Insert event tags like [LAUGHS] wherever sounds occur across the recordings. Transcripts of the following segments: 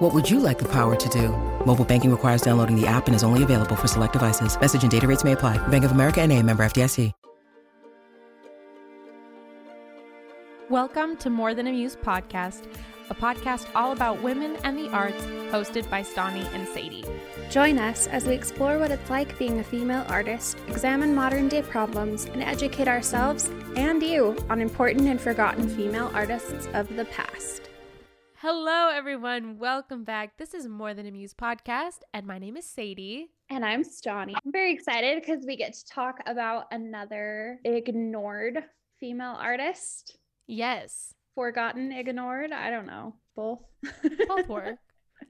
What would you like the power to do? Mobile banking requires downloading the app and is only available for select devices. Message and data rates may apply. Bank of America and a member FDIC. Welcome to More Than a Muse podcast, a podcast all about women and the arts, hosted by Stani and Sadie. Join us as we explore what it's like being a female artist, examine modern day problems, and educate ourselves and you on important and forgotten female artists of the past. Hello, everyone. Welcome back. This is More Than a Muse podcast, and my name is Sadie. And I'm Stani. I'm very excited because we get to talk about another ignored female artist. Yes. Forgotten, ignored. I don't know. Both. Both [LAUGHS] work.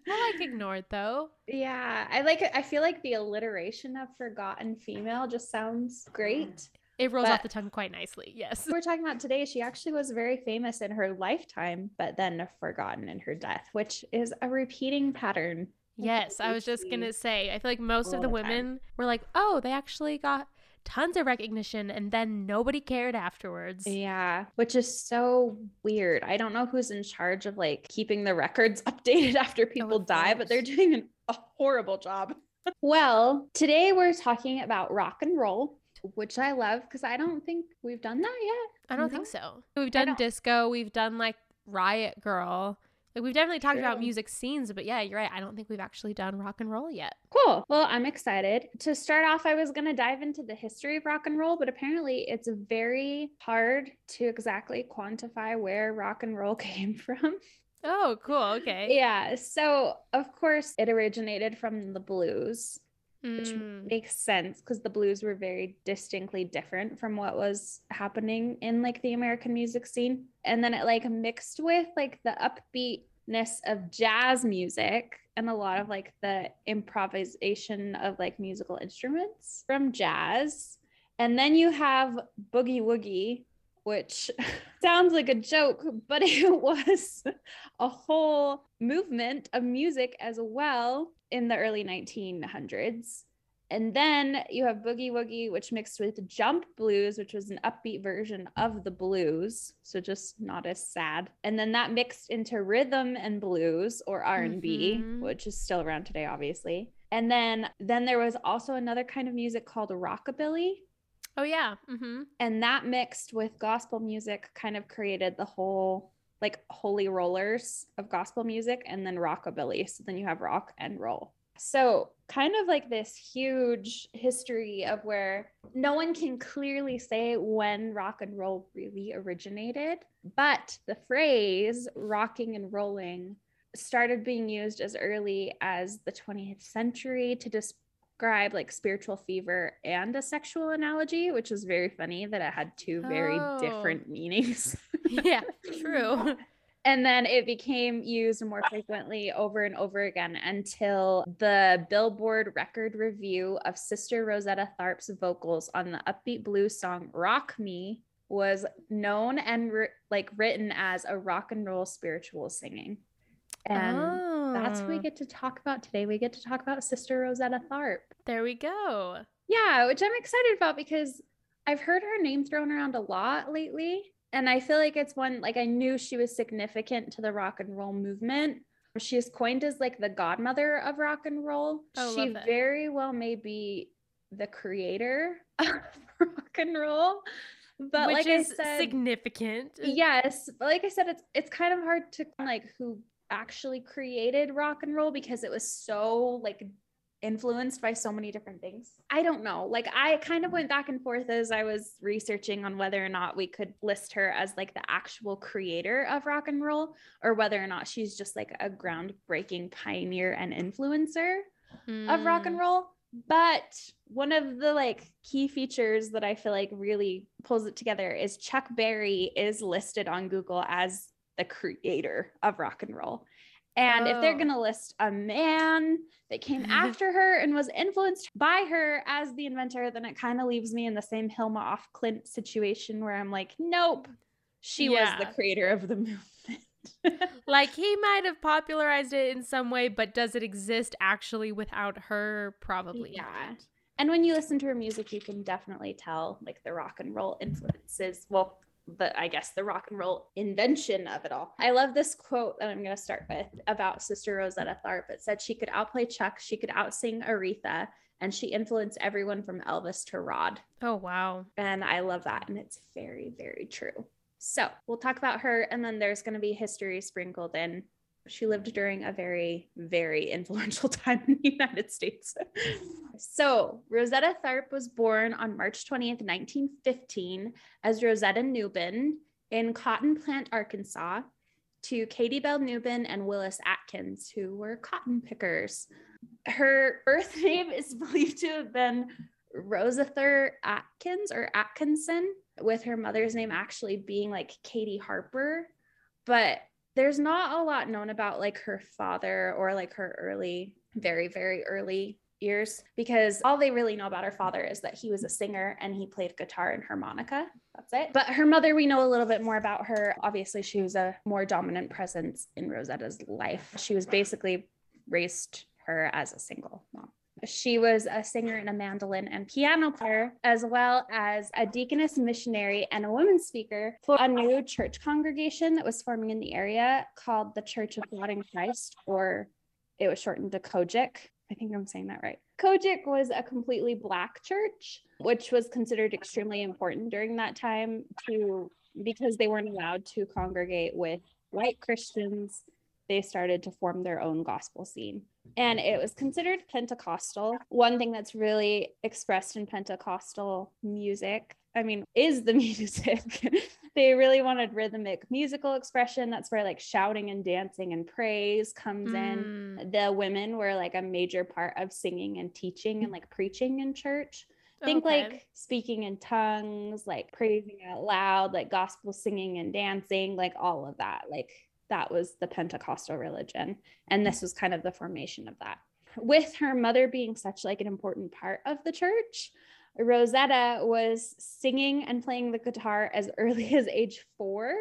I like ignored though. Yeah. I like. I feel like the alliteration of forgotten female just sounds great. It rolls But- off the tongue quite nicely. Yes. We're talking about today. She actually was very famous in her lifetime, but then forgotten in her death, which is a repeating pattern. Yes. I was just going to say, I feel like most of the the time. women were like, oh, they actually got tons of recognition and then nobody cared afterwards. Yeah, which is so weird. I don't know who's in charge of like keeping the records [LAUGHS] updated after oh, people of die, but they're doing an, a horrible job. [LAUGHS] well, today we're talking about rock and roll, which I love because I don't think we've done that yet. I don't No? think so. We've done disco, we've done like Riot Girl. Like we've definitely talked about music scenes, but yeah, you're right. I don't think we've actually done rock and roll yet. Cool. Well, I'm excited. To start off, I was going to dive into the history of rock and roll, but apparently it's very hard to exactly quantify where rock and roll [LAUGHS] came from. Oh, cool. Okay. Yeah. So, of course, it originated from the blues, which Mm, makes sense because the blues were very distinctly different from what was happening in like the American music scene. And then it like mixed with like the upbeatness of jazz music and a lot of like the improvisation of like musical instruments from jazz. And then you have boogie woogie, which [LAUGHS] sounds like a joke, but [LAUGHS] it was a whole movement of music as well in the early 1900s. And then you have Boogie Woogie, which mixed with Jump Blues, which was an upbeat version of the blues, so just not as sad. And then that mixed into rhythm and blues or R&B, Mhm. which is still around today obviously. And then then there was also another kind of music called rockabilly, Oh yeah. Mm-hmm. and that mixed with gospel music kind of created the whole like holy rollers of gospel music and then rockabilly. So then you have rock and roll. So kind of like this huge history of where no one can clearly say when rock and roll really originated but the phrase rocking and rolling started being used as early as the 20th century to describe like spiritual fever and a sexual analogy, which is very funny that it had two very Oh. different meanings. [LAUGHS] Yeah, true. [LAUGHS] and then it became used more frequently over and over again until the Billboard record review of Sister Rosetta Tharpe's vocals on the upbeat blues song Rock Me was known and ri- like written as a rock and roll spiritual singing. And that's what we Oh, get to talk about today. We get to talk about Sister Rosetta Tharpe. There we go. Yeah, which I'm excited about because I've heard her name thrown around a lot lately. And I feel like it's one, like, I knew she was significant to the rock and roll movement. She is coined as like the godmother of rock and roll. Oh, she very well may be the creator [LAUGHS] of rock and roll. But Which like is I said, significant. Yes, but like I said, it's it's kind of hard to like who actually created rock and roll because it was so like influenced by so many different things. I don't know. Like I kind of went back and forth as I was researching on whether or not we could list her as like the actual creator of rock and roll or whether or not she's just like a groundbreaking pioneer and influencer of rock and Mm. roll. But one of the like key features that I feel like really pulls it together is Chuck Berry is listed on Google as the creator of rock and roll. And if they're Oh. going to list a man that came [LAUGHS] after her and was influenced by her as the inventor, then it kind of leaves me in the same Hilma af Klint situation where I'm like, nope, she was the creator of the [LAUGHS] movement. [LAUGHS] Like he might have popularized it in some way, but does it exist actually without her? Probably. Yeah. not. and when you listen to her music, you can definitely tell like the rock and roll influences. Well, the I guess the rock and roll invention of it all. I love this quote that I'm going to start with about Sister Rosetta Tharpe. It said she could outplay Chuck, she could outsing Aretha, and she influenced everyone from Elvis to Rod. Oh wow. And I love that. And it's very, very true. So we'll talk about her, and then there's going to be history sprinkled in. She lived during a very, very influential [LAUGHS] time in the United States. so Rosetta Tharpe was born on March 20th, 1915, as Rosetta Nubin in Cotton Plant, Arkansas, to Katie Bell Nubin and Willis Atkins, who were cotton pickers. Her birth [LAUGHS] name is believed to have been Rosather Atkins or Atkinson, with her mother's name actually being like Katie Harper. But there's not a lot known about like her father or like her early, very, very early years because all they really know about her father is that he was a singer and he played guitar and harmonica. That's it. But her mother, we know a little bit more about her. Obviously, she was a more dominant presence in Rosetta's life. She was basically raised her as a single. She was a singer and a mandolin and piano player, as well as a deaconess missionary and a woman speaker for a new church congregation that was forming in the area called the Church of God in Christ, or it was shortened to COGIC. I think I'm saying that right. COGIC was a completely Black church, which was considered extremely important during that time to because they weren't allowed to congregate with white Christians. They started to form their own gospel scene and it was considered Pentecostal. One thing that's really expressed in Pentecostal music, I mean, is the [LAUGHS] music. they really wanted rhythmic musical expression. That's where like shouting and dancing and praise comes in. Mm, The women were like a major part of singing and teaching and like preaching in church. Think okay. like speaking in tongues, like praising out loud, like gospel singing and dancing, like all of that. Like that was the Pentecostal religion. And this mm. was kind of the formation of that. With her mother being such like an important part of the church, Rosetta was singing and playing the guitar as early [LAUGHS] as age four.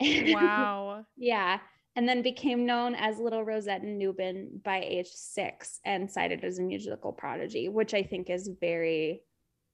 Wow. [LAUGHS] yeah. And then became known as Little Rosetta Nubin by age six and cited as a musical prodigy, which I think is very,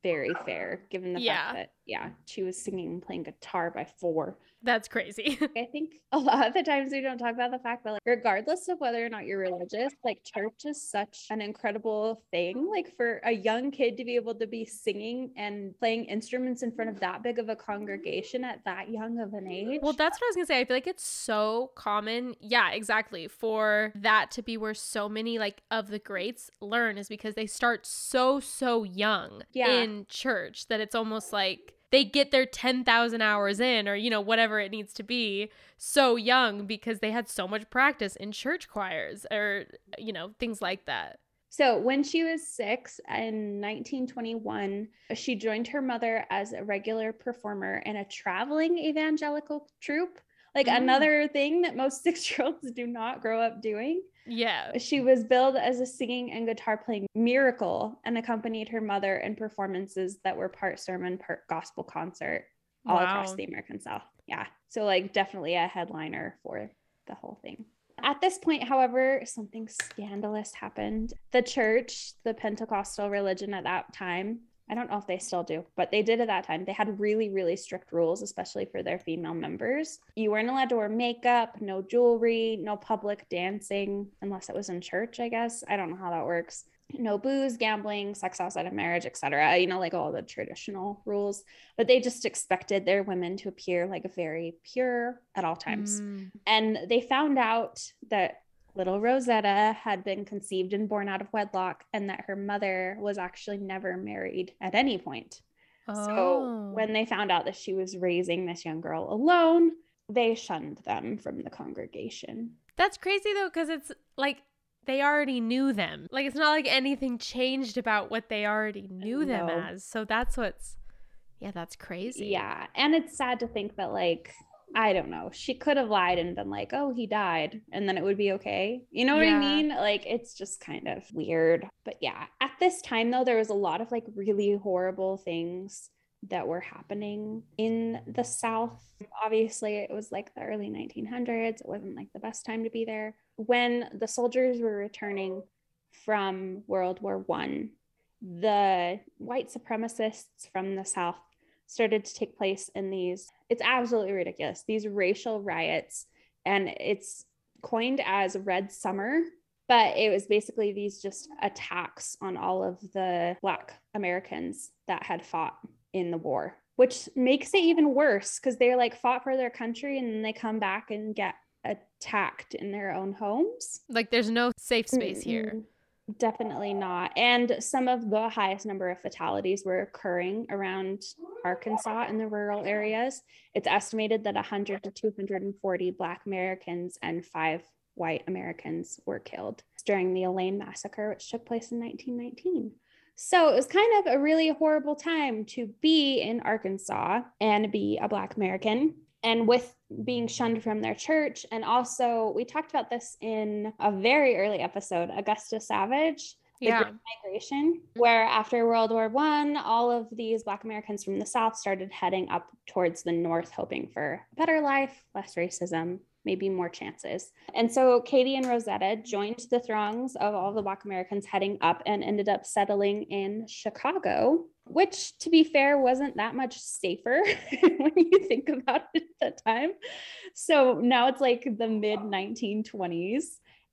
very fair given the Yeah. fact that, yeah, she was singing and playing guitar by four. That's crazy. [LAUGHS] I think a lot of the times we don't talk about the fact that, like, regardless of whether or not you're religious, like, church is such an incredible thing. Like, for a young kid to be able to be singing and playing instruments in front of that big of a congregation at that young of an age. Well, that's what I was gonna say. I feel like it's so common. Yeah, exactly. For that to be where so many like of the greats learn is because they start so so young Yeah. in church that it's almost like they get their 10,000 hours in or you know whatever it needs to be so young because they had so much practice in church choirs or you know things like that. So when she was six in 1921, she joined her mother as a regular performer in a traveling evangelical troupe. Like Mm. another thing that most [LAUGHS] six year olds do not grow up doing. Yeah. She was billed as a singing and guitar playing miracle and accompanied her mother in performances that were part sermon, part gospel concert all across the American South. Yeah. So, like, definitely a headliner for the whole thing. At this point, however, something scandalous happened. The church, the Pentecostal religion at that time, I don't know if they still do, but they did at that time. They had really, really strict rules, especially for their female members. You weren't allowed to wear makeup, no jewelry, no public dancing, unless it was in church, I guess. I don't know how that works. No booze, gambling, sex outside of marriage, etc. You know, like all the traditional rules. But they just expected their women to appear like very pure at all times. Mm. And they found out that little Rosetta had been conceived and born out of wedlock and that her mother was actually never married at any point. Oh. So when they found out that she was raising this young girl alone, they shunned them from the congregation. That's crazy though, because it's like they already knew them. Like it's not like anything changed about what they already knew them as. So that's what's, yeah, that's crazy. Yeah. And it's sad to think that, like, I don't know. She could have lied and been like, oh, he died. And then it would be okay. You know what yeah. I mean? Like, it's just kind of weird. But yeah, at this time, though, there was a lot of like really horrible things that were happening in the South. Obviously, it was like the early 1900s. It wasn't like the best time to be there. When the soldiers were returning from World War One, the white supremacists from the South started to take place in these it's absolutely ridiculous. These racial riots and it's coined as red summer but it was basically these just attacks on all of the black americans that had fought in the war which makes it even worse because they're like fought for their country and then they come back and get attacked in their own homes. Like there's no safe space mm-hmm. here Definitely not. And some of the highest number of fatalities were occurring around Arkansas in the rural areas. It's estimated that 100 to 240 Black Americans and five white Americans were killed during the Elaine massacre, which took place in 1919. So it was kind of a really horrible time to be in Arkansas and be a Black American and with being shunned from their church. And also, we talked about this in a very early episode Augusta Savage. The yeah. Great Migration, where after World War One, all of these Black Americans from the South started heading up towards the North, hoping for a better life, less racism, maybe more chances. And so Katie and Rosetta joined the throngs of all the Black Americans heading up and ended up settling in Chicago which to be fair wasn't that much safer [LAUGHS] when you think about it at that time. So now it's like the mid 1920s.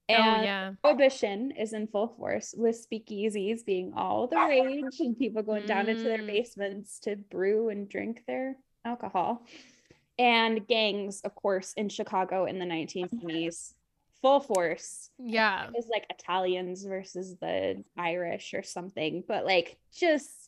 And oh, yeah. prohibition is in full force with speakeasies being all the rage and people going down into their mm. basements to brew and drink their alcohol. And gangs, of course, in Chicago in the 1920s, full force. Yeah. It was like Italians versus the Irish or something, but like just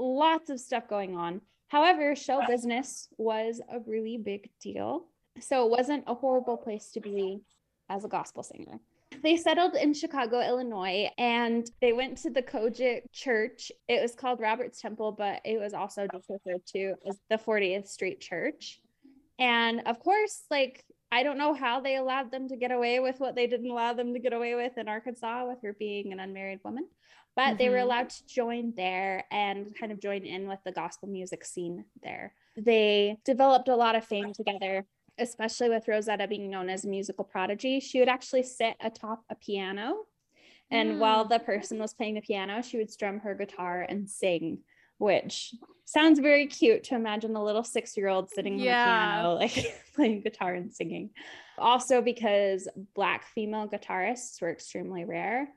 lots of stuff going on. However, show ah. business was a really big deal. So it wasn't a horrible place to be as a gospel singer. They settled in Chicago, Illinois, and they went to the COGIC church. It was called Robert's Temple, but it was also just referred to as the 40th Street Church. And of course, like, I don't know how they allowed them to get away with what they didn't allow them to get away with in Arkansas with her being an unmarried woman but mm-hmm. they were mm-hmm. allowed to join there and kind of join in with the gospel music scene there. They developed a lot of fame together, especially with Rosetta being known as a musical prodigy. She would actually sit atop a piano. And mm. while the person was playing the piano, she would strum her guitar and sing, which sounds very cute to imagine a little six year old sitting yeah. on the piano, [LAUGHS] like playing guitar and singing. Also, because Black female guitarists were extremely rare,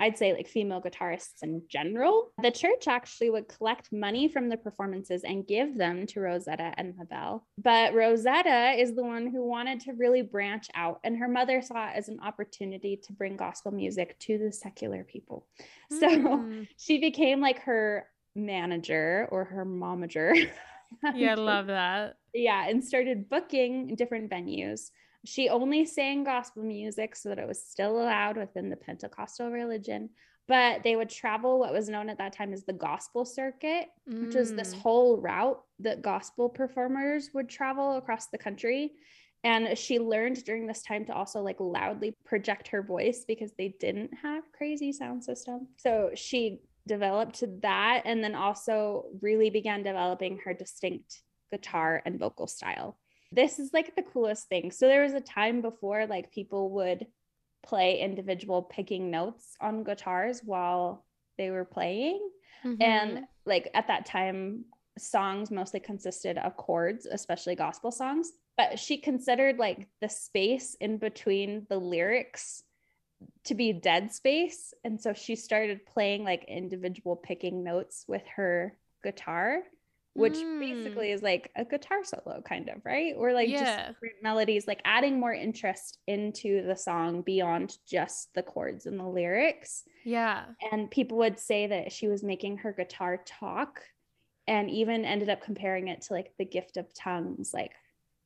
I'd say like female guitarists in general. The church actually would collect money from the performances and give them to Rosetta and Mabel. But Rosetta is the one who wanted to really branch out, and her mother saw it as an opportunity to bring gospel music to the secular people. So hmm. [LAUGHS] she became like her manager or her momager. [LAUGHS] yeah, I love that. Yeah, and started booking different venues. She only sang gospel music so that it was still allowed within the Pentecostal religion. But they would travel what was known at that time as the gospel circuit, mm. which was this mm. whole route that gospel performers would travel across the country. And she learned during this time to also like loudly project her voice because they didn't have crazy sound system. So she developed that and then also really began developing her distinct guitar and vocal style this is like the coolest thing. So there was a time before like people would play individual picking notes on guitars while they were playing. Mm-hmm. And like at that time, songs mostly consisted of chords, especially gospel songs. But she considered like the space in between the lyrics to be dead space. And so she started playing like individual picking notes with her guitar which mm. basically is like a guitar solo kind of right or like yeah. just melodies like adding more interest into the song beyond just the chords and the lyrics yeah and people would say that she was making her guitar talk and even ended up comparing it to like the gift of tongues like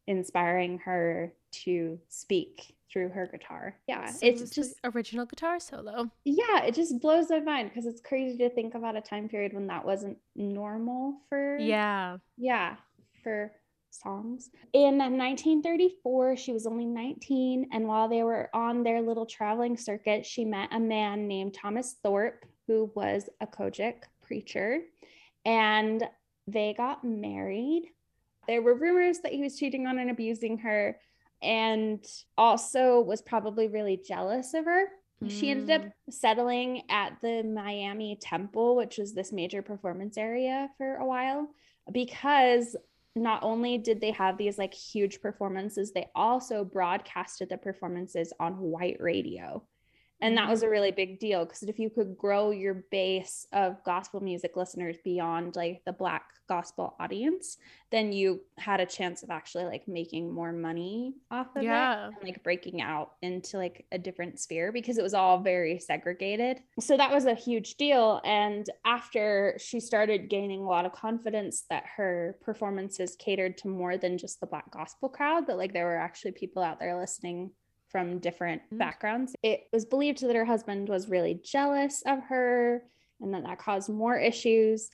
inspiring her to speak through her guitar. Yeah, so it's just original guitar solo. Yeah, it just blows my mind because it's crazy to think about a time period when that wasn't normal for Yeah. Yeah, for songs. In 1934, she was only 19. And while they were on their little traveling circuit, she met a man named Thomas Thorpe, who was a COGIC preacher. And they got married. There were rumors that he was cheating on and abusing her, and also was probably really jealous of her. Mm. She ended up mm. settling at the Miami Temple, which was this major performance area for a while, because not only did they have these like huge performances, they also broadcasted the performances on white radio. And that was a mm-hmm. really big deal because if you could grow your base of gospel music listeners beyond like the black gospel audience, then you had a chance of actually like making more money off of yeah. it and like breaking out into like a different sphere because it was all very segregated. So that was a huge deal. And after she started gaining a lot of confidence that her performances catered to more than just the black gospel crowd, that like there were actually people out there listening from different mm. backgrounds. It was believed that her husband was really jealous of her and that that caused more issues.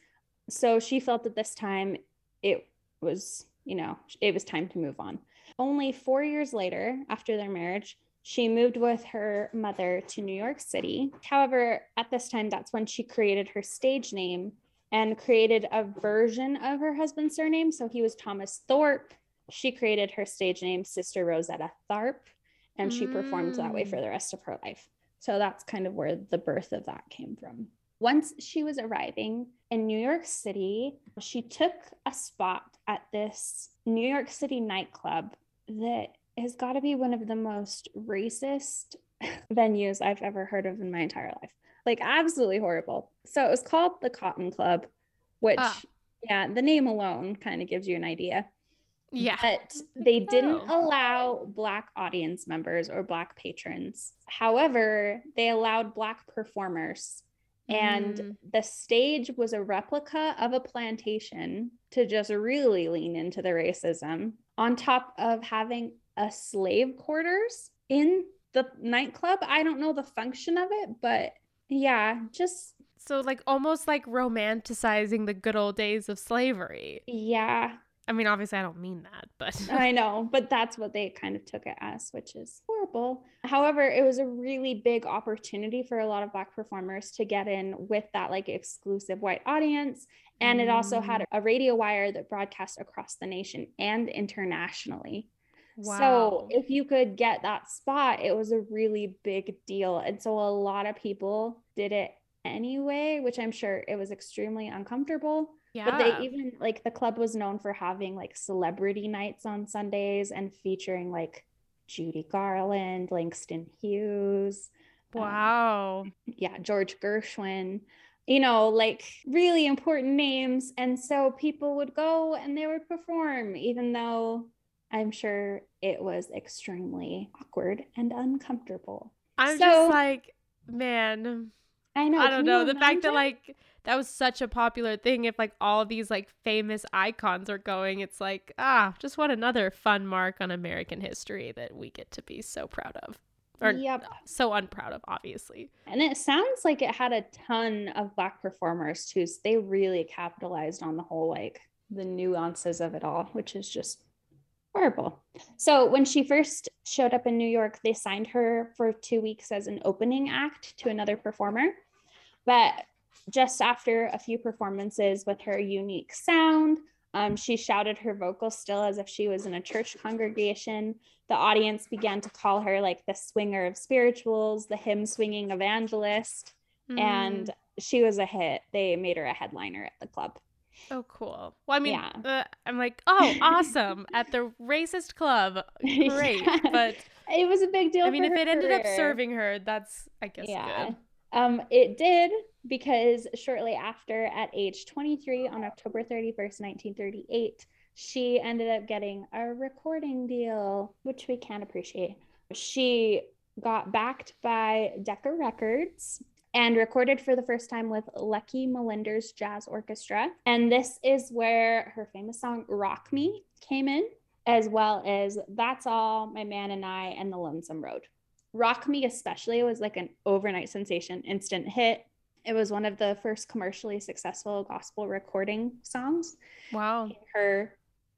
So she felt that this time it was, you know, it was time to move on. Only four years later, after their marriage, she moved with her mother to New York City. However, at this time, that's when she created her stage name and created a version of her husband's surname. So he was Thomas Thorpe. She created her stage name, Sister Rosetta Tharpe and she performed that way for mm. the rest of her life. So that's kind of where the birth of that came from. Once she was arriving in New York City, she took a spot at this New York City nightclub that has got to be one of the most racist [LAUGHS] venues I've ever heard of in my entire life. Like, absolutely horrible. So it was called the Cotton Club, which, ah. yeah, the name alone kind of gives you an idea. Yeah. But they didn't allow Black audience members or Black patrons. However, they allowed Black performers. And mm. the stage was a replica of a plantation to just really lean into the racism, on top of having a slave quarters in the nightclub. I don't know the function of it, but yeah, just so like almost like romanticizing the good old days of slavery. Yeah. I mean, obviously, I don't mean that, but [LAUGHS] I know, but that's what they kind of took it as, which is horrible. However, it was a really big opportunity for a lot of Black performers to get in with that like exclusive white audience. And mm. it also had mm. a radio wire that broadcast across the nation and internationally. Wow. So if you could get that spot, it was a really big deal. And so a lot of people did it anyway, which I'm sure it was extremely uncomfortable yeah. But they even like the club was known for having like celebrity nights on Sundays and featuring like Judy Garland, Langston Hughes. Um, wow. Um, [LAUGHS] yeah, George Gershwin, you know, like really important names. And so people would go and they would perform, even though I'm sure it was extremely awkward and uncomfortable. I'm so, just like, man. I know. I don't know. The fact that like that was such a popular thing. If like all these like famous icons are going it's like ah just what another fun mark on american history that we get to be so proud of. Or yep. so unproud of obviously. And it sounds like it had a ton of black performers too so they really capitalized on the whole like the nuances of it all which is just horrible. So when she first showed up in new york they signed her for two weeks as an opening act to another performer. But just after a few performances with her unique sound, um, she shouted her vocals still as if she was in a church congregation. The audience began to call her like the swinger of spirituals, the hymn swinging evangelist, mm. and she was a hit. They made her a headliner at the club. Oh, cool. Well, I mean, yeah. uh, I'm like, oh, awesome [LAUGHS] at the racist club. Great. yeah. But it was a big deal. I mean, if it ended up serving her, that's, I guess, yeah. good. Um, it did because shortly after, at age 23, on October 31st, 1938, she ended up getting a recording deal, which we can appreciate. She got backed by Decca Records and recorded for the first time with Lucky Millinder's Jazz Orchestra. And this is where her famous song Rock Me came in, as well as That's All, My Man and I, and The Lonesome Road. Rock Me, especially, was like an overnight sensation, instant hit. It was one of the first commercially successful gospel recording songs. Wow. Her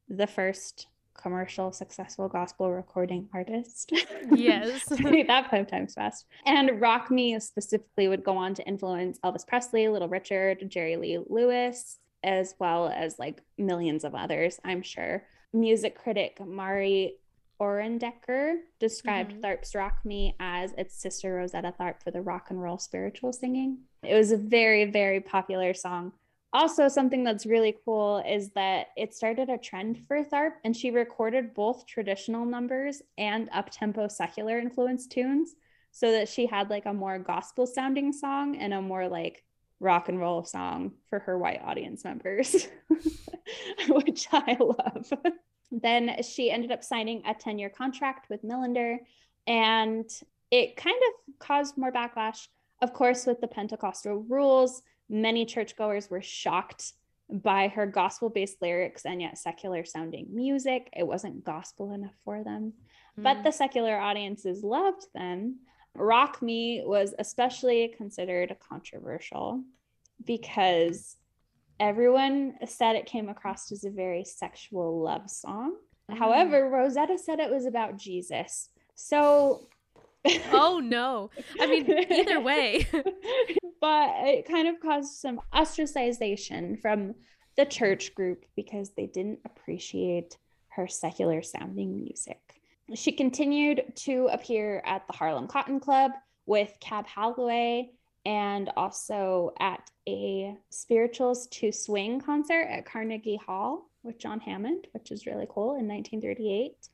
the first commercial successful gospel recording artist. Yes. [LAUGHS] that five times fast. And Rock Me specifically would go on to influence Elvis Presley, Little Richard, Jerry Lee Lewis, as well as like millions of others, I'm sure. Music critic Mari Orendecker described Mhm. Tharpe's Rock Me as its sister Rosetta Tharpe for the rock and roll spiritual singing. It was a very, very popular song. Also, something that's really cool is that it started a trend for Tharpe, and she recorded both traditional numbers and up-tempo secular influenced tunes so that she had like a more gospel sounding song and a more like rock and roll song for her white audience members, [LAUGHS] which I love. [LAUGHS] Then she ended up signing a 10 year contract with Millinder, and it kind of caused more backlash. Of course, with the Pentecostal rules, many churchgoers were shocked by her gospel based lyrics and yet secular sounding music. It wasn't gospel enough for them but Mm. the secular audiences loved them. Rock Me was especially considered controversial because everyone said it came across as a very sexual love song. Mm. However, Rosetta said it was about Jesus. So, [LAUGHS] oh no. I mean, either way. [LAUGHS] but it kind of caused some ostracization from the church group because they didn't appreciate her secular sounding music. She continued to appear at the Harlem Cotton Club with Cab Calloway and also at a Spirituals to Swing concert at Carnegie Hall with John Hammond, which is really cool in 1938,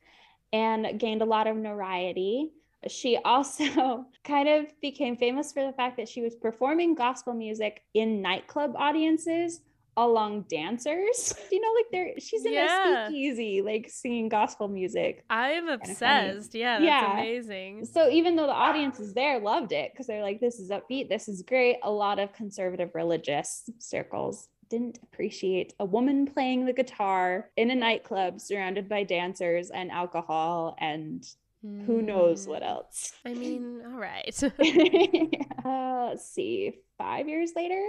and gained a lot of notoriety. She also [LAUGHS] kind of became famous for the fact that she was performing gospel music in nightclub audiences along dancers. [LAUGHS] You know, like they're she's in Yeah. a speakeasy, like singing gospel music. I am obsessed. Yeah, that's Yeah. amazing. So even though the audiences there loved it because they're like, this is upbeat, this is great, a lot of conservative religious circles didn't appreciate a woman playing the guitar in a nightclub surrounded by dancers and alcohol and who knows what Mm. else. I mean, all right. [LAUGHS] [LAUGHS] uh, let's see, five years later,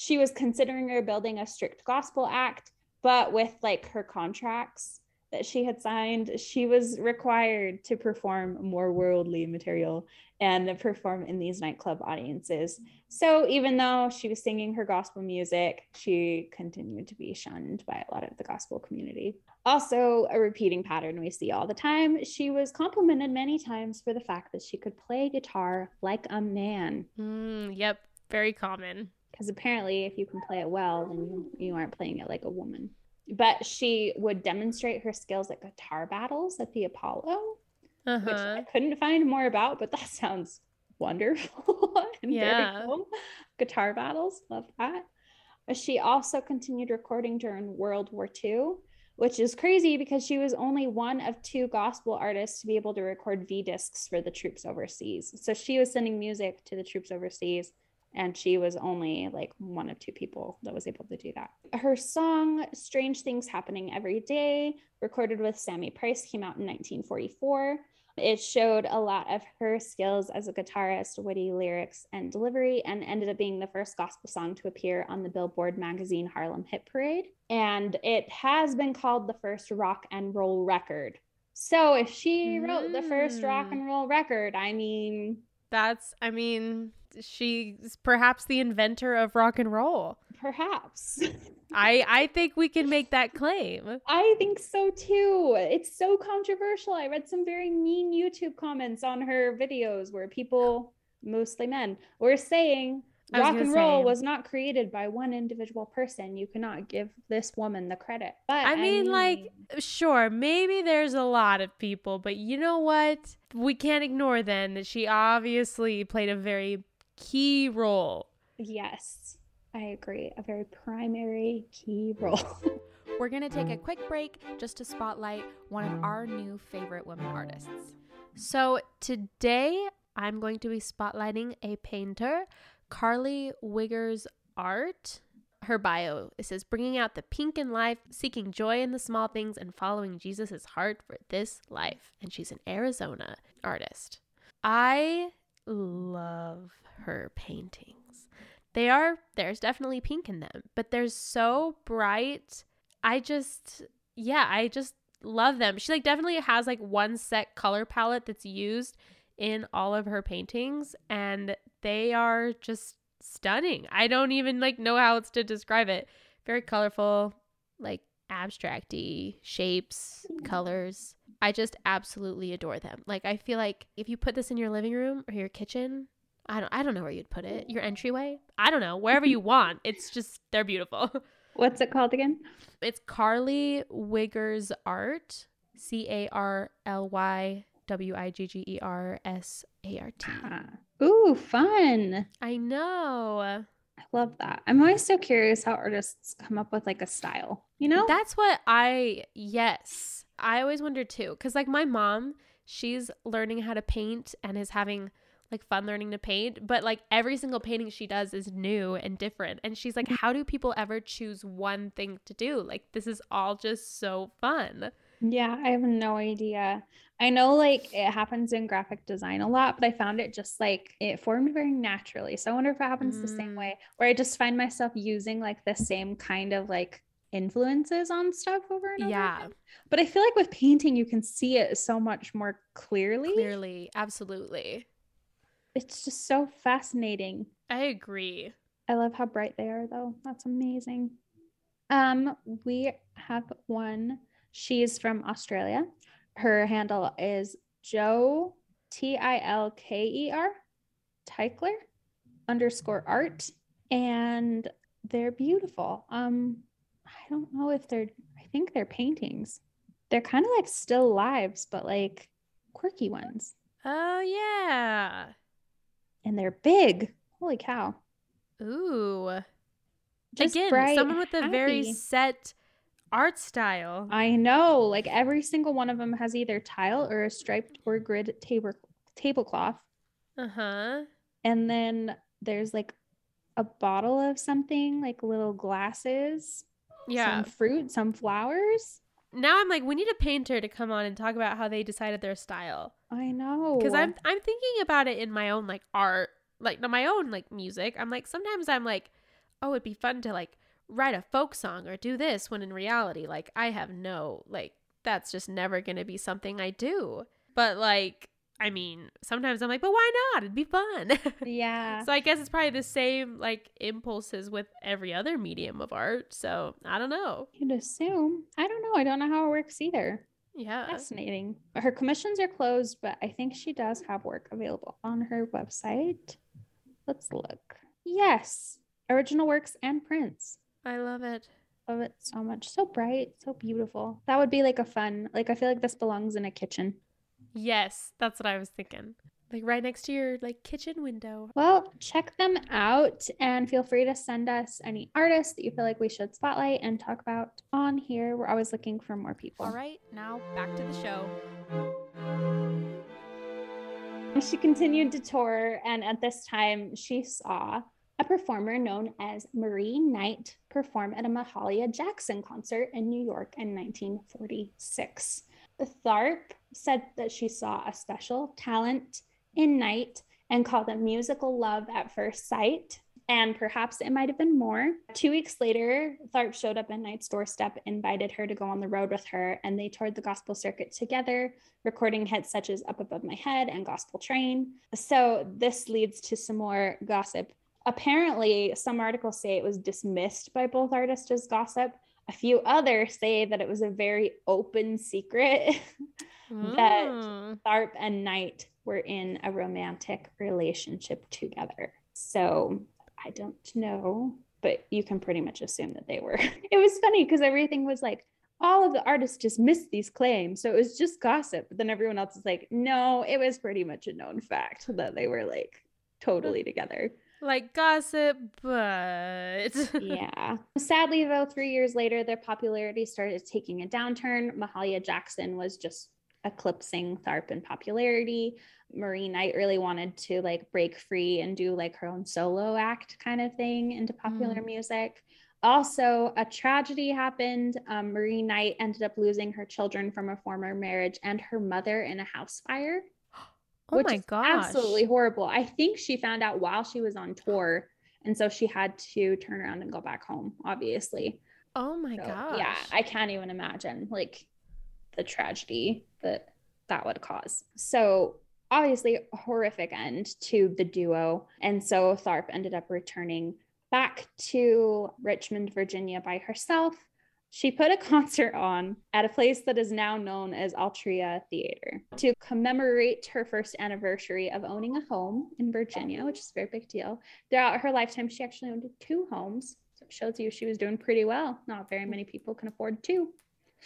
she was considering rebuilding a strict gospel act, but with like her contracts that she had signed, she was required to perform more worldly material and perform in these nightclub audiences. So even though she was singing her gospel music, she continued to be shunned by a lot of the gospel community. Also, a repeating pattern we see all the time. She was complimented many times for the fact that she could play guitar like a man. Mm, yep, very common. Because apparently, if you can play it well, then you, you aren't playing it like a woman. But she would demonstrate her skills at guitar battles at the Apollo, Uh which. I couldn't find more about, but that [LAUGHS] sounds wonderful. [LAUGHS] and very Yeah. cool. Guitar battles, love that. Uh, She also continued recording during World War II, which is crazy because she was only one of two gospel artists to be able to record V discs for the troops overseas. So she was sending music to the troops overseas, and she was only like one of two people that was able to do that. Her song Strange Things Happening Every Day, recorded with Sammy Price, came out in 1944. It showed a lot of her skills as a guitarist, witty lyrics, and delivery, and ended up being the first gospel song to appear on the Billboard magazine Harlem Hit Parade. And it has been called the first rock and roll record. So if she wrote the first rock Mm. and roll record, I mean, That's, I mean, she's perhaps the inventor of rock and roll. perhaps. [LAUGHS] I I think we can make that claim. I think so too. It's so controversial. I read some very mean YouTube comments on her videos where people, mostly men, were saying rock and roll say- was not created by one individual person. You cannot give this woman the credit. But I mean, like, sure, maybe there's a lot of people, but you know what? We can't ignore then that she obviously played a very key role. yes, I agree. A very primary key role. [LAUGHS] We're going to take a quick break just to spotlight one of our new favorite women artists. So today I'm going to be spotlighting a painter, Carly Wiggers Art. Her bio it says bringing out the pink in life, seeking joy in the small things, and following Jesus' heart for this life. And she's an Arizona artist. I love her paintings. They are there's definitely pink in them, but they're so bright. I just yeah, I just love them. She like definitely has like one set color palette that's used in all of her paintings and they are just stunning. I don't even like know how else to describe it. Very colorful, like abstracty shapes, colors. I just absolutely adore them. Like I feel like if you put this in your living room or your kitchen, I don't I don't know where you'd put it. Your entryway? I don't know. Wherever you [LAUGHS] want. It's just they're beautiful. What's it called again? It's Carly Wiggers Art. C A R L Y W I G G E R S A R T. Ah. Ooh, fun. I know. I love that. I'm always so curious how artists come up with like a style, you know? That's what I, yes. I always wonder too. Cause like my mom, she's learning how to paint and is having like fun learning to paint. But like every single painting she does is new and different. And she's like, how do people ever choose one thing to do? Like, this is all just so fun. Yeah, I have no idea. I know like it happens in graphic design a lot, but I found it just like it formed very naturally. So I wonder if it happens the same Mm. way where I just find myself using like the same kind of like influences on stuff over and over. Yeah, again. But I feel like with painting, you can see it so much more clearly. clearly. Absolutely. It's just so fascinating. I agree. I love how bright they are though. That's amazing. Um, we have one. She's from Australia. Her handle is Joe T I L K E R Tilker underscore art. And they're beautiful. Um, I don't know if they're I think they're paintings. They're kind of like still lives, but like quirky ones. Oh, yeah. And they're big. Holy cow. Ooh. Just Again, bright, someone with a very set art style. I know, like every single one of them has either tile or a striped or grid table tablecloth. Uh huh. And then there's like a bottle of something, like little glasses, Yeah. some fruit, some flowers. Now I'm like, we need a painter to come on and talk about how they decided their style. I know. Because I'm I'm thinking about it in my own like art, like my own like music. I'm like sometimes I'm like, oh, it'd be fun to like write a folk song or do this. When in reality, like I have no like that's just never gonna be something I do. But like, I mean, sometimes I'm like, but why not? It'd be fun. [LAUGHS] yeah. so I guess it's probably the same like impulses with every other medium of art. So I don't know. You'd assume. I don't know. I don't know how it works either. Yeah. Fascinating. Her commissions are closed, but I think she does have work available on her website. Let's look. Yes. Original works and prints. I love it. Love it so much. So bright, so beautiful. That would be like a fun, like I feel like this belongs in a kitchen. Yes, that's what I was thinking. Like right next to your like kitchen window. Well, check them out and feel free to send us any artists that you feel like we should spotlight and talk about on here. We're always looking for more people. All right, now back to the show. She continued to tour, and at this time, she saw a performer known as Marie Knight perform at a Mahalia Jackson concert in New York in 1946. Tharpe said that she saw a special talent in Knight and called it musical love at first sight. And perhaps it might have been more. Two weeks later, Tharpe showed up at Knight's doorstep, invited her to go on the road with her, and they toured the gospel circuit together recording hits such as Up Above My Head and Gospel Train. So this leads to some more gossip. Apparently, some articles say it was dismissed by both artists as gossip. A few others say that it was a very open secret [LAUGHS] that Mm. Tharpe and Knight were in a romantic relationship together. So I don't know, but you can pretty much assume that they were. [LAUGHS] It was funny because everything was like, all of the artists just missed these claims. So it was just gossip. But then everyone else is like, no, it was pretty much a known fact that they were like totally together. Like gossip, but [LAUGHS] yeah. Sadly, though, three years later, their popularity started taking a downturn. Mahalia Jackson was just eclipsing Tharpe in popularity. Marie Knight really wanted to like break free and do like her own solo act kind of thing into popular music. Also, a tragedy happened. Um, Marie Knight ended up losing her children from a former marriage and her mother in a house fire oh which my is absolutely horrible. I think she found out while she was on tour, and so she had to turn around and go back home. Obviously, Oh my So, gosh. yeah, I can't even imagine like the tragedy that that would cause. So, obviously, a horrific end to the duo. And so Tharpe ended up returning back to Richmond, Virginia by herself. She put a [LAUGHS] concert on at a place that is now known as Altria Theater to commemorate her first anniversary of owning a home in Virginia, which is a very big deal. Throughout her lifetime, she actually owned two homes. So it shows you she was doing pretty well. Not very many people can afford two,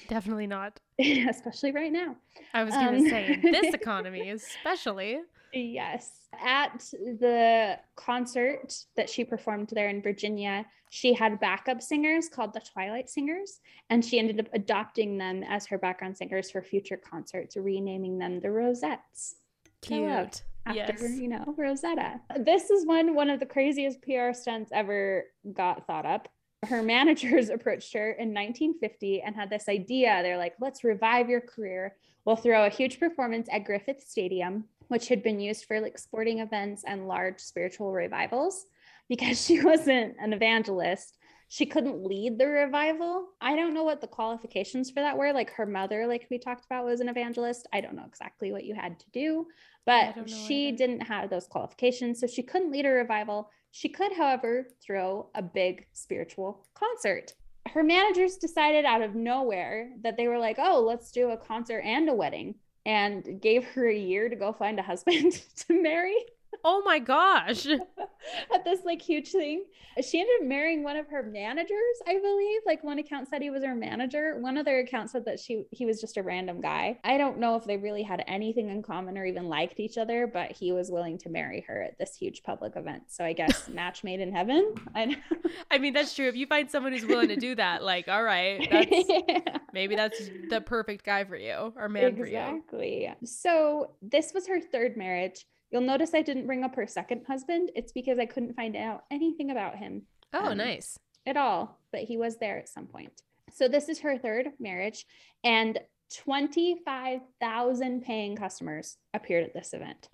Definitely not. [LAUGHS] especially right now. I was gonna Um, say this [LAUGHS] economy, especially. Yes. At the concert that she performed there in Virginia, she had backup singers called the Twilight Singers, and she ended up adopting them as her background singers for future concerts, renaming them the Rosettes. Uh, Cute. After, Yes. you know, Rosetta. This is when one of the craziest PR stunts ever got thought up. Her [LAUGHS] managers approached her in 1950 and had this idea. They're like, let's revive your career. We'll throw a huge performance at Griffith Stadium, which had been used for like sporting events and large spiritual revivals. Because [LAUGHS] she wasn't an evangelist, she couldn't lead the revival. I don't know what the qualifications for that were. Like her mother, like we talked about, was an evangelist. I don't know exactly what you had to do, but she either. didn't have those qualifications. So she couldn't lead a revival. She could, however, throw a big spiritual concert. Her managers decided out of nowhere that they were like, oh, let's do a concert and a wedding, and gave her a year to go find a husband [LAUGHS] to marry Oh my gosh. [LAUGHS] at this like huge thing. She ended up marrying one of her managers, I believe. Like one account said he was her manager. One other account said that she he was just a random guy. I don't know if they really had anything in common or even liked each other, but he was willing to marry her at this huge public event. So I guess [LAUGHS] match made in heaven. I [LAUGHS] I mean, that's true. If you find someone who's willing to do that, like, all right, that's Yeah. maybe that's the perfect guy for you or man for you. exactly. So this was her third marriage. You'll notice I didn't bring up her second husband. It's because I couldn't find out anything about him Oh, Um, nice. at all, but he was there at some point. So this is her third marriage, and 25,000 paying customers appeared at this event.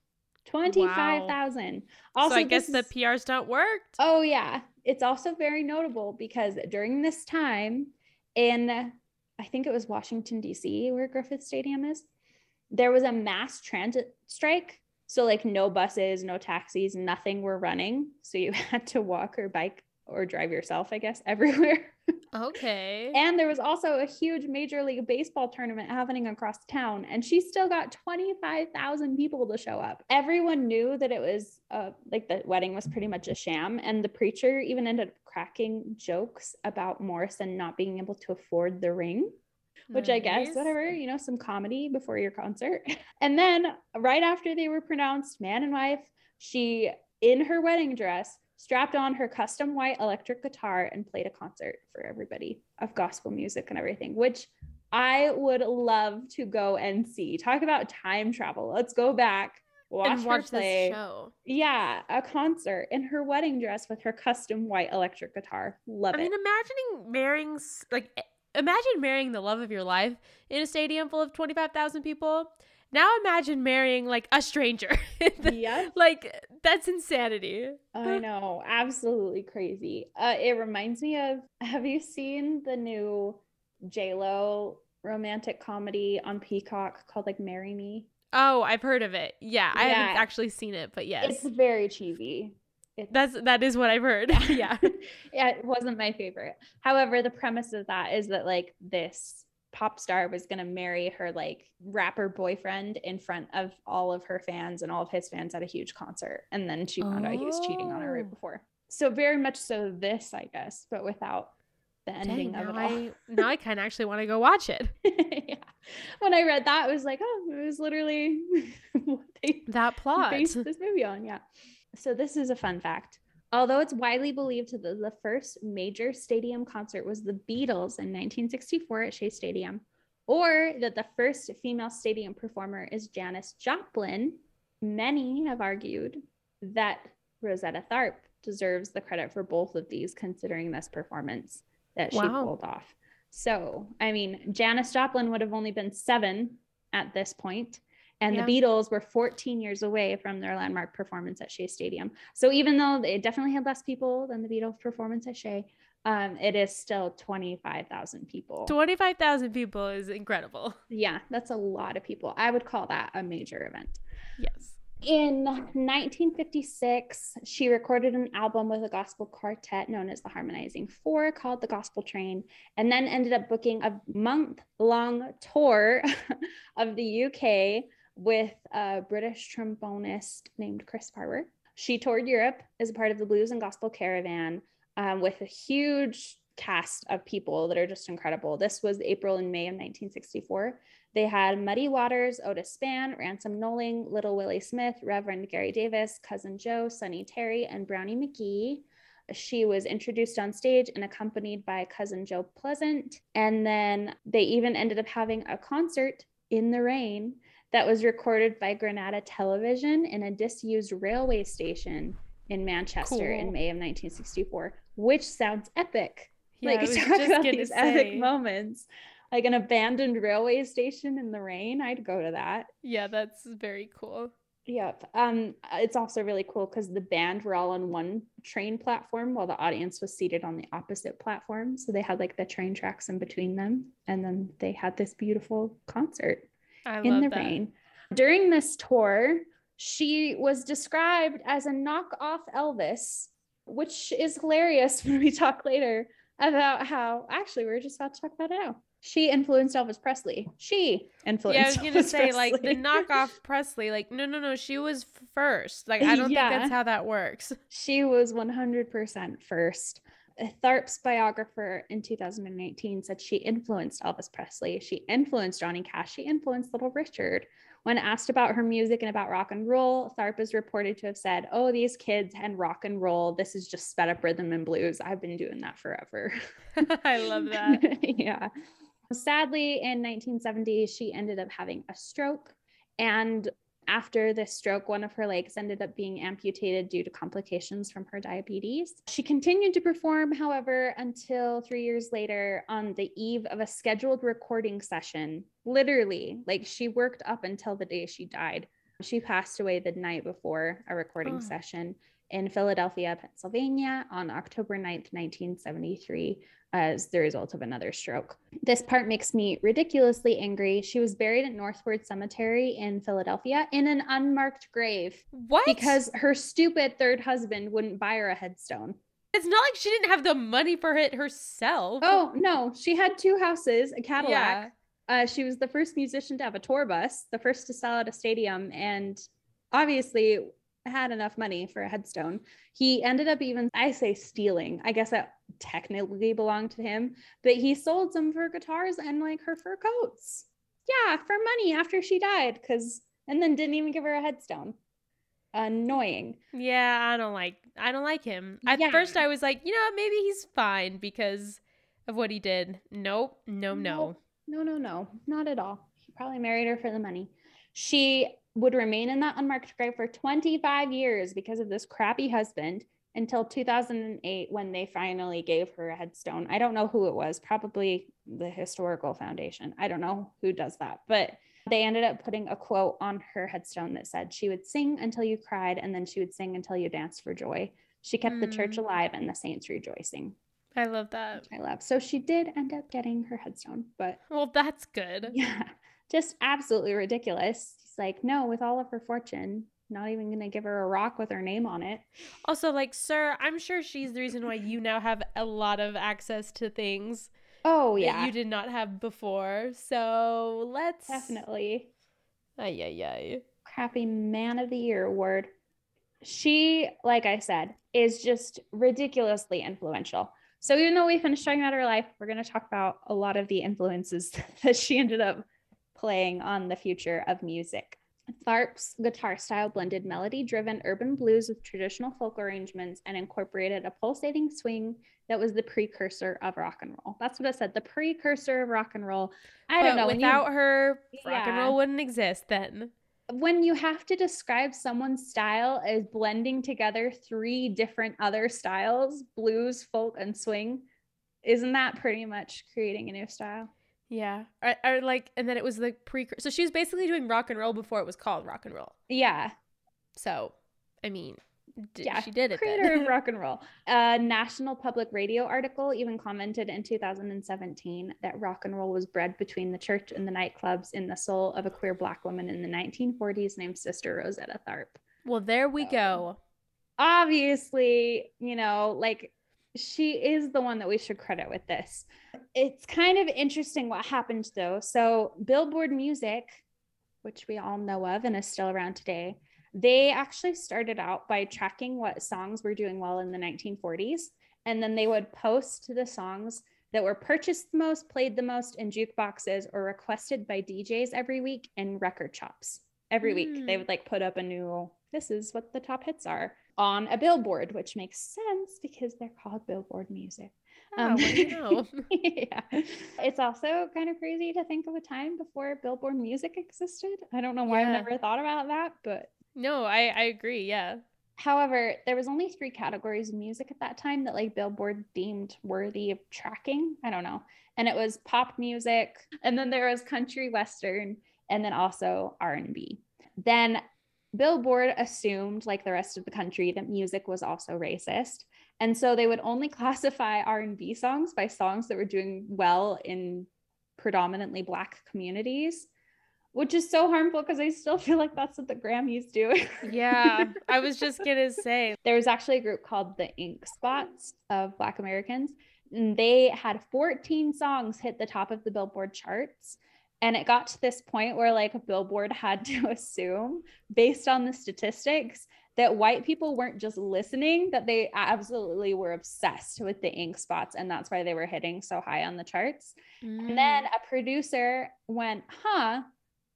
25,000. Also, so I guess this the PRs don't work. Oh, yeah. It's also very notable because during this time in, I think it was Washington, D.C., where Griffith Stadium is, there was a mass transit strike. So, like, no buses, no taxis, nothing were running. So, you [LAUGHS] had to walk or bike or drive yourself, I guess, [LAUGHS] everywhere. Okay. And there was also a huge Major League Baseball tournament happening across town, and she still got 25,000 people to show up. Everyone knew that it was uh, like the wedding was pretty much a sham, and the preacher even ended up cracking jokes about Morrison not being able to afford the ring. Which I guess, whatever, you know, some comedy before your concert. [LAUGHS] And then, right after they were pronounced man and wife, she, in her wedding dress, strapped on her custom white electric guitar and played a concert for everybody of gospel music and everything, which I would love to go and see. Talk about time travel. Let's go back, watch, and watch her play. show. Yeah, a concert in her wedding dress with her custom white electric guitar. Love it. I mean, imagining marrying like imagine marrying the love of your life in a stadium full of 25,000 people. Now imagine marrying like a stranger. [LAUGHS] yeah. like that's insanity. I know, absolutely crazy. Uh, it reminds me of Have you seen the new J Lo romantic comedy on Peacock called like "Marry Me"? Oh, I've heard of it. Yeah, I haven't actually seen it, but yes. It's very cheesy. It's, That's that is what I've heard. yeah. [LAUGHS] [LAUGHS] yeah, it wasn't my favorite. However, the premise of that is that like this pop star was going to marry her like rapper boyfriend in front of all of her fans and all of his fans at a huge concert. And then she found out he was cheating on her right Oh. before. So very much so this, I guess, but without the ending now of it all. I now I kind of actually want to go watch it. [LAUGHS] yeah. When I read that, I was like, oh, it was literally what they That plot. based this movie on. Yeah. So this is a fun fact. Although it's widely believed that the first major stadium concert was the Beatles in 1964 at Shea Stadium, or that the first female stadium performer is Janis Joplin, many have argued that Rosetta Tharpe deserves the credit for both of these, considering this performance that she Wow. pulled off. So, I mean, Janis Joplin would have only been seven at this point, and Yeah. the Beatles were 14 years away from their landmark performance at Shea Stadium. So even though it definitely had less people than the Beatles performance at Shea, um, it is still 25,000 people. 25,000 people is incredible. yeah, that's a lot of people. I would call that a major event. Yes. In 1956, she recorded an album with a gospel quartet known as the Harmonizing Four called The Gospel Train, and then ended up booking a month long tour [LAUGHS] of the UK with a British trombonist named Chris Barber. She toured Europe as a part of the Blues and Gospel Caravan um, with a huge cast of people that are just incredible. This was April and May of 1964. They had Muddy Waters, Otis Spann, Ransom Knowling, Little Willie Smith, Reverend Gary Davis, Cousin Joe, Sonny Terry, and Brownie McGhee. She was introduced on stage and accompanied by Cousin Joe Pleasant. And then they even ended up having a concert in the rain that was recorded by Granada Television in a disused railway station in Manchester cool. in May of 1964, which sounds epic. Yeah, like talk about these say. epic moments like an abandoned railway station in the rain. I'd go to that. Yeah, that's very cool. Yep. Um, it's also really cool because the band were all on one train platform while the audience was seated on the opposite platform. So they had like the train tracks in between them, and then they had this beautiful concert I in the that. rain. During this tour, she was described as a knockoff Elvis, which is hilarious [LAUGHS] when we talk later about how actually we're just about to talk about it now she influenced Elvis Presley. She influenced. Yeah, I was gonna Elvis say Presley. like the knockoff Presley. Like no, no, no. She was first. Like I don't yeah. think that's how that works. She was one hundred percent first. Tharpe's biographer in 2018 said she influenced Elvis Presley. She influenced Johnny Cash. She influenced Little Richard. When asked about her music and about rock and roll, Tharpe is reported to have said, Oh, these kids and rock and roll, this is just sped up rhythm and blues. I've been doing that forever. [LAUGHS] I love [LAUGHS] that. yeah. Sadly, in 1970, she ended up having a stroke. And after this stroke, one of her legs ended up being amputated due to complications from her diabetes. She continued to perform, however, until three years later on the eve of a scheduled recording session. Literally, like she worked up until the day she died. She passed away the night before a recording oh. session in Philadelphia, Pennsylvania on October 9th, 1973, as the result of another stroke. This part makes me ridiculously angry. She was buried at Northwood Cemetery in Philadelphia in an unmarked grave. What? Because her stupid third husband wouldn't buy her a headstone. It's not like she didn't have the money for it herself. Oh, no. She had two houses, a Cadillac. Yeah. Uh, she was the first musician to have a tour bus, the first to sell at a stadium, and obviously had enough money for a headstone. He ended up even, I say stealing. I guess that technically belonged to him, but he sold some of her guitars and like her fur coats. Yeah, for money after she died, because and then didn't even give her a headstone. Annoying. Yeah, I don't like I don't like him. At yeah. first I was like, you know, maybe he's fine because of what he did. Nope, no, no. No, no, no. Not at all. He probably married her for the money. She would remain in that unmarked grave for 25 years because of this crappy husband until 2008 when they finally gave her a headstone. I don't know who it was, probably the Historical Foundation. I don't know who does that, but they ended up putting a quote on her headstone that said, She would sing until you cried, and then she would sing until you danced for joy. She kept mm. the church hmm. alive and the saints rejoicing. I love that. I love. So she did end up getting her headstone, but well, that's good. [LAUGHS] Yeah, just absolutely ridiculous like, no, with all of her fortune, not even going to give her a rock with her name on it. Also, like, sir, I'm sure she's the reason why you now have a lot of access to things. Oh, yeah. you did not have before. So let's. Definitely. Ay, ay, ay. Crappy Man of the Year award. She, like I said, is just ridiculously influential. So even though we finished talking about her life, we're going to talk about a lot of the influences [LAUGHS] that she ended up playing on the future of music. Tharpe's guitar style blended melody driven urban blues with traditional folk arrangements and incorporated a pulsating swing that was the precursor of rock and roll. That's what I said, the precursor of rock and roll. I don't know. Without you, her, rock yeah. and roll wouldn't exist then. When you have to describe someone's style as blending together three different other styles blues, folk, and swing isn't that pretty much creating a new style? Yeah. Or, or, like, and then it was the pre. So she was basically doing rock and roll before it was called rock and roll. Yeah. So, I mean, D- Yeah, she did it. creator of [LAUGHS] rock and roll. A National Public Radio article even commented in 2017 that rock and roll was bred between the church and the nightclubs in the soul of a queer black woman in the 1940s named Sister Rosetta Tharpe. well, there we So- go. Obviously, you know, like she is the one that we should credit with this. It's kind of interesting what happened though. So, Billboard Music, which we all know of and is still around today, they actually started out by tracking what songs were doing well in the 1940s. And then they would post the songs that were purchased the most, played the most in jukeboxes, or requested by DJs every week in record shops. Every week, they Mm. would like put up a new, this is what the top hits are on a billboard, which makes sense because they're called Billboard Music. Oh, um, you know? [LAUGHS] yeah. It's also kind of crazy to think of a time before Billboard Music existed. I don't know why Yeah. I've never thought about that, but no, I I agree. Yeah. However, there was only three categories of music at that time that like Billboard deemed worthy of tracking. I don't know. And it was pop music, and then there was country western, and then also R&B. Then Billboard assumed like the rest of the country that music was also racist. And so they would only [LAUGHS] classify R&B songs by songs that were doing well in predominantly black communities, which is so harmful because I still feel like that's what the Grammys do. Yeah. I was [LAUGHS] just gonna say. there was actually a group called the Ink Spots of Black Americans. And they had 14 songs hit the top of the Billboard charts. And it got to this point where, like, Billboard had [LAUGHS] to assume, based on the statistics, that white people weren't just listening, that they absolutely were obsessed with the ink spots. And that's why they were hitting so high on the charts. And then Mm. a producer went, huh,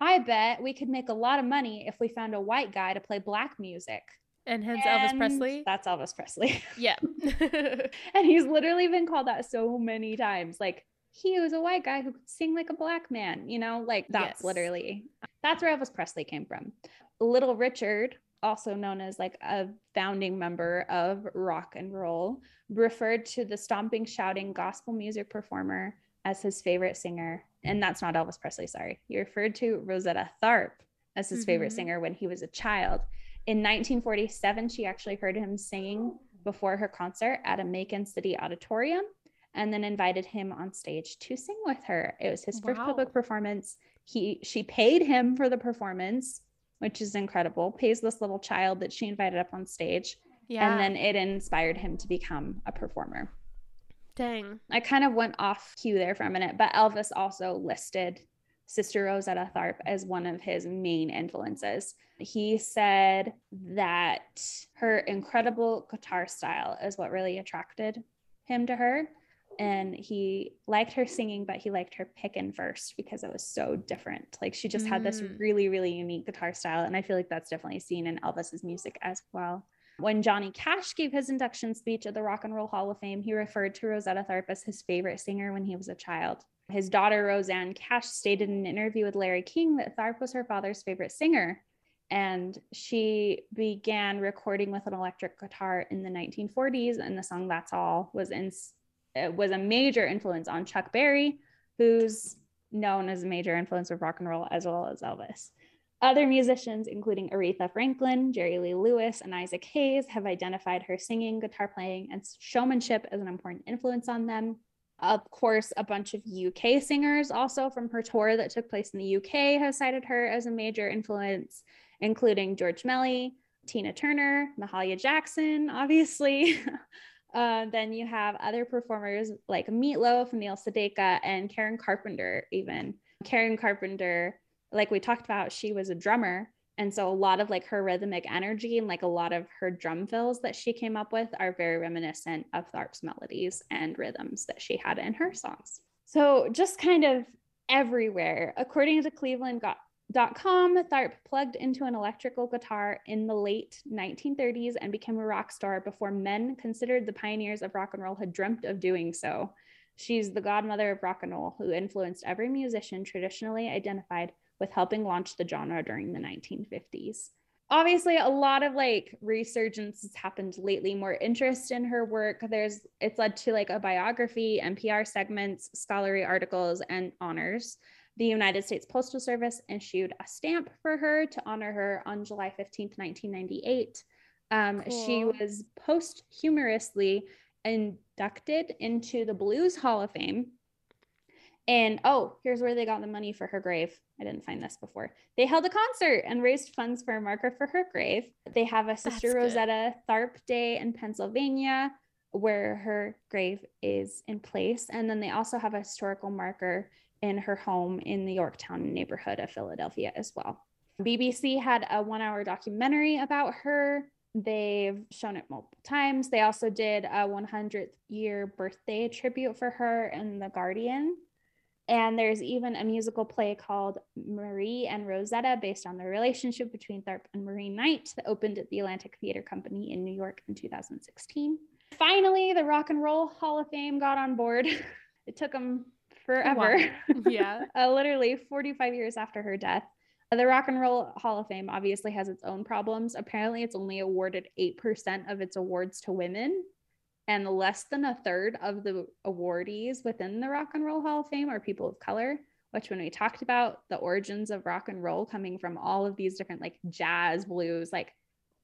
I bet we could make a lot of money if we found a white guy to play black music. and hence Elvis Presley. That's Elvis Presley. Yeah. [LAUGHS] and he's literally been called that so many times. Like he was a white guy who could sing like a black man, you know, like that's Yes. literally that's where Elvis Presley came from. Little Richard, also known as like a founding member of rock and roll, referred to the stomping, shouting gospel music performer as his favorite singer. And that's not Elvis Presley, sorry. He referred to Rosetta Tharpe as his favorite Mhm. singer when he was a child. In 1947, she actually heard him singing before her concert at a Macon City auditorium and then invited him on stage to sing with her. It was his first Wow. public performance. He she paid him for the performance, which is incredible. Pays this little child that she invited up on stage yeah. and then it inspired him to become a performer. Dang. I kind of went off cue there for a minute, but Elvis also listed Sister Rosetta Tharpe as one of his main influences. He said that her incredible guitar style is what really attracted him to her. And he liked her singing, but he liked her picking first because it was so different. Like she just had this Mm. really, really unique guitar style. And I feel like that's definitely seen in Elvis's music as well. When Johnny Cash gave his induction speech at the Rock and Roll Hall of Fame, he referred to Rosetta Tharpe as his favorite singer when he was a child. His daughter, Rosanne Cash, stated in an interview with Larry King that Tharpe was her father's favorite singer. And she began recording with an electric guitar in the 1940s, and the song "That's All" was in, Uh, was a major influence on Chuck Berry, who's known as a major influence of rock and roll as well as Elvis. Other musicians, including Aretha Franklin, Jerry Lee Lewis, and Isaac Hayes, have identified her singing, guitar playing, and showmanship as an important influence on them. Of course, a bunch of UK singers, also from her tour that took place in the UK, have cited her as a major influence, including George Melly, Tina Turner, Mahalia Jackson, obviously. [LAUGHS] Uh, then you have other performers like Meatloaf, Neil Sedaka, and Karen Carpenter, even. Karen Carpenter, like we talked about, she was a drummer. And so a lot of like her rhythmic energy and like a lot of her drum fills that she came up with are very reminiscent of Tharpe's melodies and rhythms that she had in her songs. So just kind of everywhere. According to Cleveland.com, Tharpe plugged into an electrical guitar in the late 1930s and became a rock star before men considered the pioneers of rock and roll had dreamt of doing so. She's the godmother of rock and roll who influenced every musician traditionally identified with helping launch the genre during the 1950s. Obviously, a lot of like resurgence has happened lately, more interest in her work. There's it's led to like a biography, NPR segments, scholarly articles, and honors. The United States Postal Service issued a stamp for her to honor her on July 15th, 1998. Um, She Cool. was posthumously inducted into the Blues Hall of Fame. And oh, here's where they got the money for her grave. I didn't find this before. They held a concert and raised funds for a marker for her grave. They have a Sister good. Rosetta Tharpe Day in Pennsylvania where her grave is in place. And then they also have a historical marker in her home in the Yorktown neighborhood of Philadelphia as well. BBC had a one hour documentary about her. They've shown it multiple times. They also did a 100th year birthday tribute for her in The Guardian. And there's even a musical play called Marie and Rosetta based on the relationship between Tharpe and Marie Knight that opened at the Atlantic Theater Company in New York in 2016. Finally, the Rock and Roll Hall of Fame got on board. [LAUGHS] It took them forever. Yeah. [LAUGHS] uh, literally 45 years after her death. Uh, The Rock and Roll Hall of Fame obviously has its own problems. Apparently, it's only awarded 8% of its awards to women, and less than a third of the awardees within the Rock and Roll Hall of Fame are people of color. Which, when we talked about the origins of rock and roll coming from all of these different, like jazz, blues, like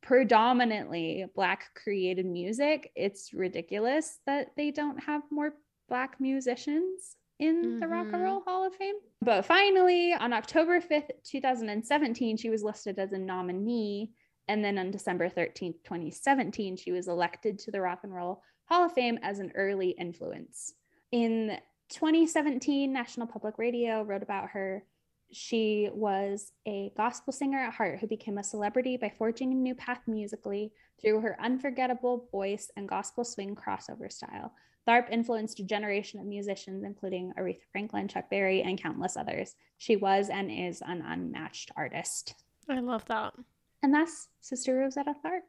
predominantly Black created music, it's ridiculous that they don't have more Black musicians in the Rock and Mhm. Roll Hall of Fame. But finally, on October 5th, 2017, she was listed as a nominee. And then on December 13th, 2017, she was elected to the Rock and Roll Hall of Fame as an early influence. In 2017, National Public Radio wrote about her. She was a gospel singer at heart who became a celebrity by forging a new path musically through her unforgettable voice and gospel swing crossover style. Tharpe influenced a generation of musicians, including Aretha Franklin, Chuck Berry, and countless others. She was and is an unmatched artist. I love that. And that's Sister Rosetta Tharpe.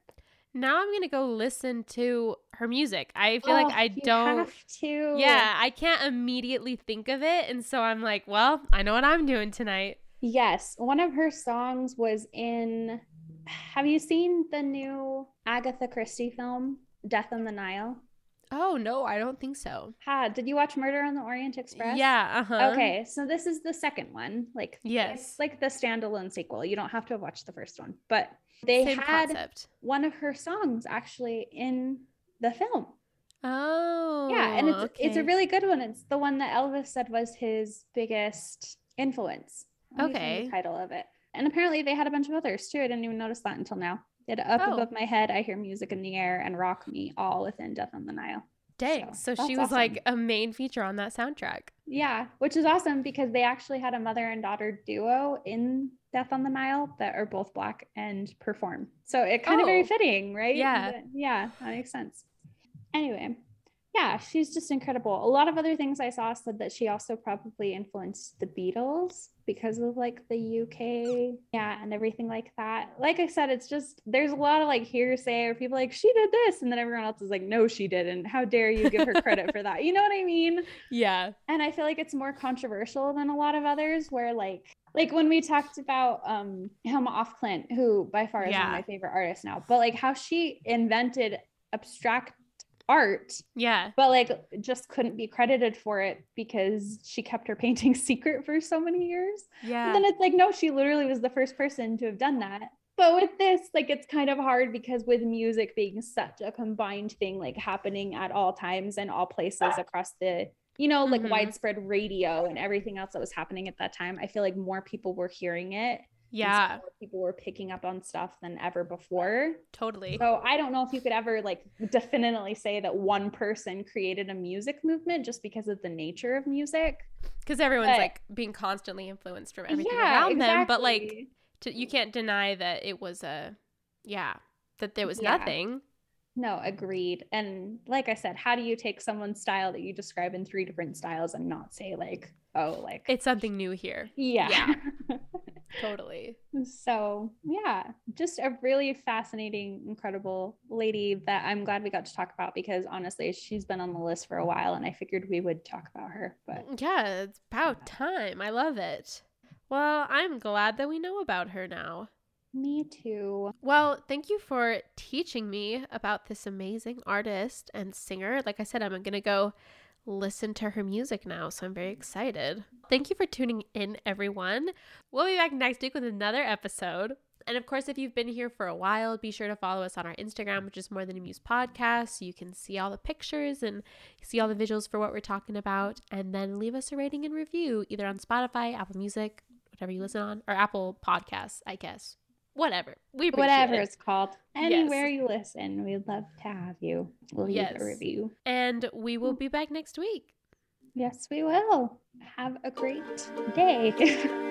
Now I'm gonna go listen to her music. I feel like Oh, I you don't. have to. Yeah, I can't immediately think of it, and so I'm like, well, I know what I'm doing tonight. Yes. One of her songs was in. Have you seen the new Agatha Christie film, Death on the Nile? Oh no, I don't think so. Ha, did you watch Murder on the Orient Express? Yeah. Uh huh. Okay, so this is the second one. Like, Yes. it's like the standalone sequel. You don't have to have watched the first one, but they Same had concept. one of her songs actually in the film. Oh. yeah, and it's it's a really good one. It's the one that Elvis said was his biggest influence. Let me find Okay. The title of it, and apparently they had a bunch of others too. I didn't even notice that until now. It up Oh. above my head, I hear music in the air and rock me all within Death on the Nile. Dang. So, So, she was like a main feature on that soundtrack. Yeah, which is awesome because they actually had a mother and daughter duo in Death on the Nile that are both black and perform. So it kind of very Oh. fitting, right? Yeah. That- yeah, that makes sense. Anyway, yeah, she's just incredible. A lot of other things I saw said that she also probably influenced the Beatles because of like the UK, yeah, and everything like that. Like I said, it's just there's a lot of like hearsay or people like she did this, and then everyone else is like, no, she didn't. How dare you give her credit for that? You know what I mean? Yeah. and i feel like it's more controversial than a lot of others where like like when we talked about um Hilma af Klint who by far is one of my favorite artists now but like how she invented abstract art Yeah. but like just couldn't be credited for it because she kept her [LAUGHS] painting secret for so many years Yeah. and then it's like, no, she literally was the first person to have done that. But with this, like, it's kind of hard because with music being such a combined thing, like happening at all times and all places across the, you know, like Mhm. widespread radio and everything else that was happening at that time, I feel like more people were hearing it. So yeah. people were picking up on stuff than ever before. Totally. So I don't know if you could ever like definitely say that one person created a music movement just because of the nature of music. Because everyone's but- like being constantly influenced from everything around them, but like to, you can't deny that it was a, yeah, that there was Yeah. nothing. No, agreed. And like I said, how do you take someone's style that you describe in three different styles and not say like, oh, like It's something new here. yeah. [LAUGHS] Totally. so yeah, just a really fascinating, incredible lady that I'm glad we got to talk about because honestly, she's been on the list for a while and I figured we would talk about her. But mm, Yeah, it's about time. I love it. Well, I'm glad that we know about her now. me too. Well, thank you for teaching me about this amazing artist and singer. Like I said, I'm going to go listen to her music now, so I'm very excited. Thank you for tuning in, everyone. We'll be back next week with another episode. And of course, if you've been here for a while, be sure to follow us on our Instagram, which is More Than a Muse Podcast. You can see all the pictures and see all the visuals for what we're talking about. And then leave us a rating and review either on Spotify, Apple Music, whatever you listen on, or Apple Podcasts, I guess. Whatever. We Whatever it. it's called. Anywhere you listen, we'd love to have you leave Yes. a review. And we will mm. be back next week. Yes, we will. Have a great day. [LAUGHS]